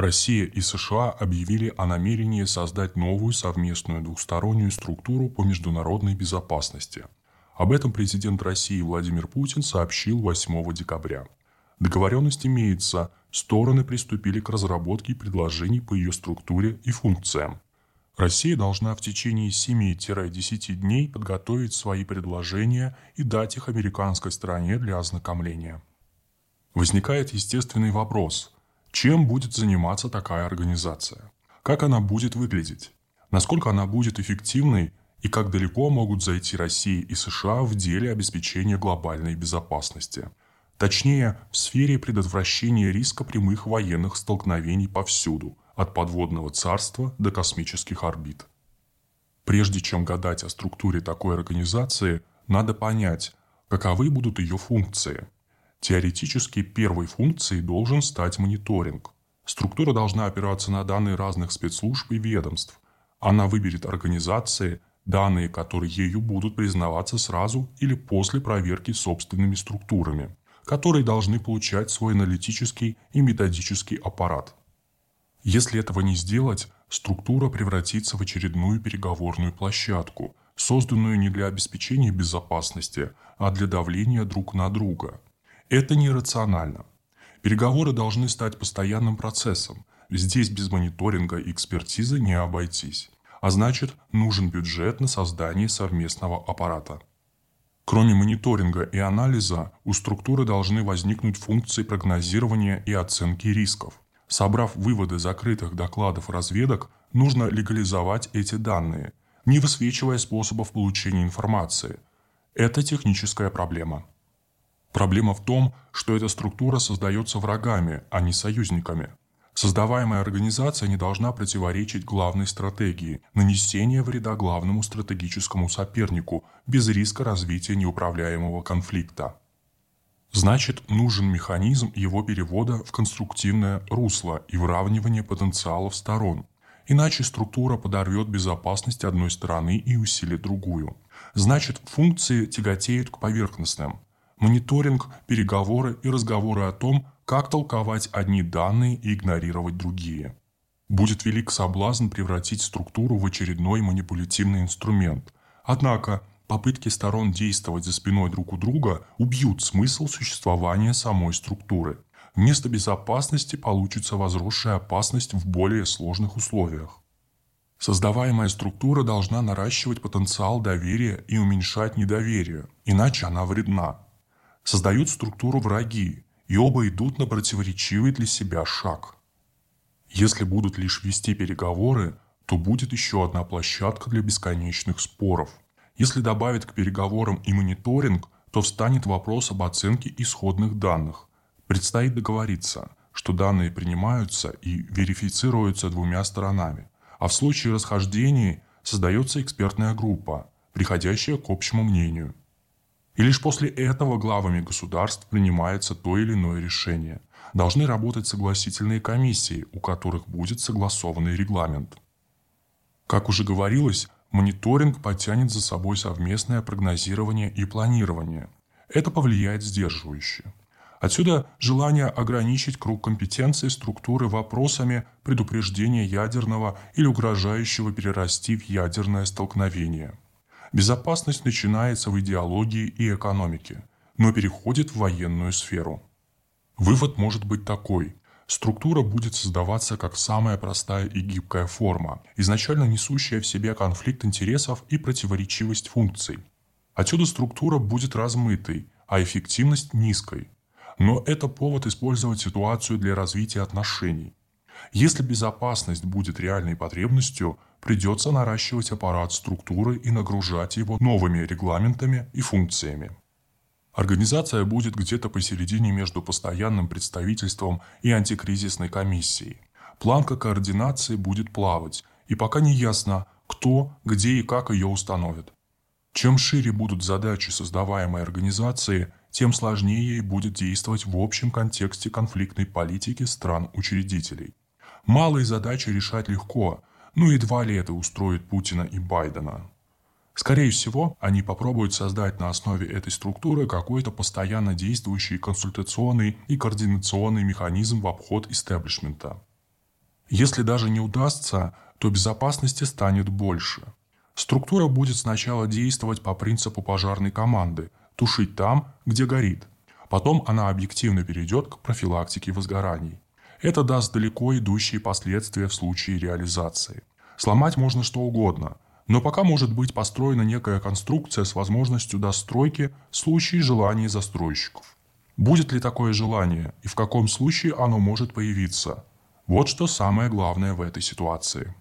Россия и США объявили о намерении создать новую совместную двухстороннюю структуру по международной безопасности. Об этом президент России Владимир Путин сообщил 8 декабря. Договоренность имеется, стороны приступили к разработке предложений по ее структуре и функциям. Россия должна в течение 7-10 дней подготовить свои предложения и дать их американской стороне для ознакомления. Возникает естественный вопрос, чем будет заниматься такая организация? Как она будет выглядеть? Насколько она будет эффективной и как далеко могут зайти Россия и США в деле обеспечения глобальной безопасности? Точнее, в сфере предотвращения риска прямых военных столкновений повсюду, от подводного царства до космических орбит. Прежде чем гадать о структуре такой организации, надо понять, каковы будут ее функции. Теоретически первой функцией должен стать мониторинг. Структура должна опираться на данные разных спецслужб и ведомств. Она выберет организации, данные которые ею будут признаваться сразу или после проверки собственными структурами, которые должны получать свой аналитический и методический аппарат – если этого не сделать, структура превратится в очередную переговорную площадку, созданную не для обеспечения безопасности, а для давления друг на друга. Это нерационально. Переговоры должны стать постоянным процессом. Здесь без мониторинга и экспертизы не обойтись. А значит, нужен бюджет на создание совместного аппарата. Кроме мониторинга и анализа, у структуры должны возникнуть функции прогнозирования и оценки рисков – Собрав выводы закрытых докладов разведок, нужно легализовать эти данные, не высвечивая способов получения информации. Это техническая проблема. Проблема в том, что эта структура создается врагами, а не союзниками. Создаваемая организация не должна противоречить главной стратегии – нанесения вреда главному стратегическому сопернику без риска развития неуправляемого конфликта. Значит, нужен механизм его перевода в конструктивное русло и выравнивание потенциалов сторон. Иначе структура подорвет безопасность одной стороны и усилит другую. Значит, функции тяготеют к поверхностным. Мониторинг, переговоры и разговоры о том, как толковать одни данные и игнорировать другие. Будет велик соблазн превратить структуру в очередной манипулятивный инструмент. Однако Попытки сторон действовать за спиной друг у друга убьют смысл существования самой структуры. Вместо безопасности получится возросшая опасность в более сложных условиях. Создаваемая структура должна наращивать потенциал доверия и уменьшать недоверие, иначе она вредна. Создают структуру враги, и оба идут на противоречивый для себя шаг. Если будут лишь вести переговоры, то будет еще одна площадка для бесконечных споров – если добавить к переговорам и мониторинг, то встанет вопрос об оценке исходных данных. Предстоит договориться, что данные принимаются и верифицируются двумя сторонами, а в случае расхождений создается экспертная группа, приходящая к общему мнению. И лишь после этого главами государств принимается то или иное решение. Должны работать согласительные комиссии, у которых будет согласованный регламент. Как уже говорилось, Мониторинг потянет за собой совместное прогнозирование и планирование. Это повлияет сдерживающе. Отсюда желание ограничить круг компетенции структуры вопросами предупреждения ядерного или угрожающего перерасти в ядерное столкновение. Безопасность начинается в идеологии и экономике, но переходит в военную сферу. Вывод может быть такой. Структура будет создаваться как самая простая и гибкая форма, изначально несущая в себе конфликт интересов и противоречивость функций. Отсюда структура будет размытой, а эффективность низкой. Но это повод использовать ситуацию для развития отношений. Если безопасность будет реальной потребностью, придется наращивать аппарат структуры и нагружать его новыми регламентами и функциями. Организация будет где-то посередине между постоянным представительством и антикризисной комиссией. Планка координации будет плавать, и пока не ясно, кто, где и как ее установит. Чем шире будут задачи создаваемой организации, тем сложнее ей будет действовать в общем контексте конфликтной политики стран-учредителей. Малые задачи решать легко, но едва ли это устроит Путина и Байдена. Скорее всего, они попробуют создать на основе этой структуры какой-то постоянно действующий консультационный и координационный механизм в обход истеблишмента. Если даже не удастся, то безопасности станет больше. Структура будет сначала действовать по принципу пожарной команды – тушить там, где горит. Потом она объективно перейдет к профилактике возгораний. Это даст далеко идущие последствия в случае реализации. Сломать можно что угодно, но пока может быть построена некая конструкция с возможностью достройки в случае желания застройщиков. Будет ли такое желание и в каком случае оно может появиться? Вот что самое главное в этой ситуации.